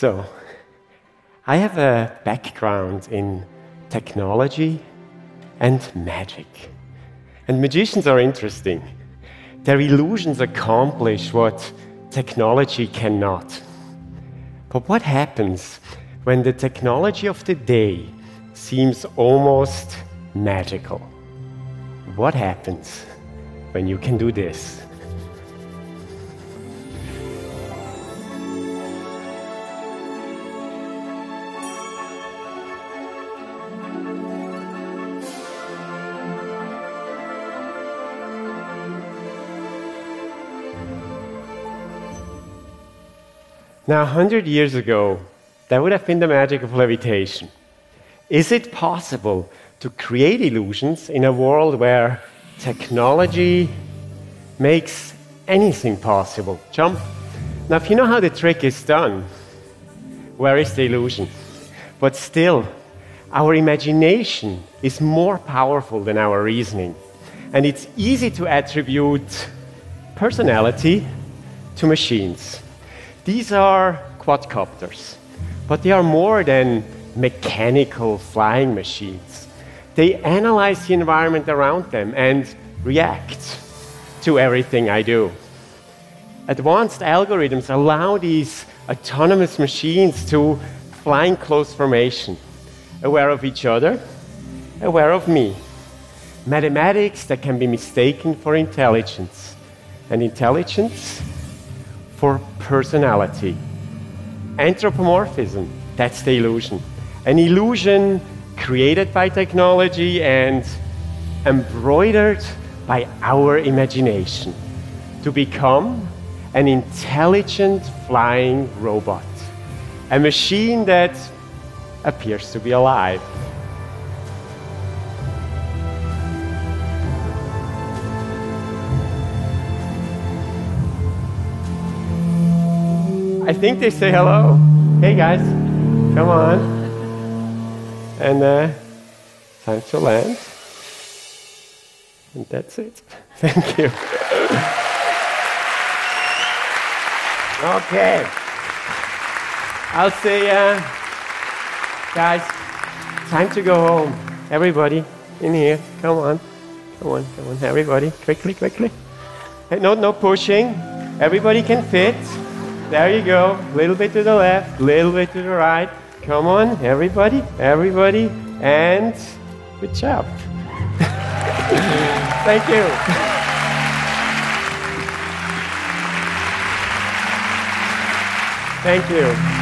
So, I have a background in technology and magic. And magicians are interesting. Their illusions accomplish what technology cannot. But what happens when the technology of the day seems almost magical? What happens when you can do this? Now, 100 years ago, that would have been the magic of levitation. Is it possible to create illusions in a world where technology makes anything possible? Jump. Now, if you know how the trick is done, where is the illusion? But still, our imagination is more powerful than our reasoning. And it's easy to attribute personality to machines. These are quadcopters, but they are more than mechanical flying machines. They analyze the environment around them and react to everything I do. Advanced algorithms allow these autonomous machines to fly in close formation, aware of each other, aware of me. Mathematics that can be mistaken for intelligence, and intelligence for personality. Anthropomorphism, that's the illusion. An illusion created by technology and embroidered by our imagination to become an intelligent flying robot, a machine that appears to be alive. I think they say hello. Hey guys, come on. And uh, time to land. And that's it. Thank you. okay. I'll say, uh, guys, time to go home. Everybody in here, come on. Come on, come on, everybody. Quickly, quickly. Hey, no, no pushing. Everybody can fit. There you go. Little bit to the left, little bit to the right. Come on, everybody, everybody. And good job. Thank you. Thank you.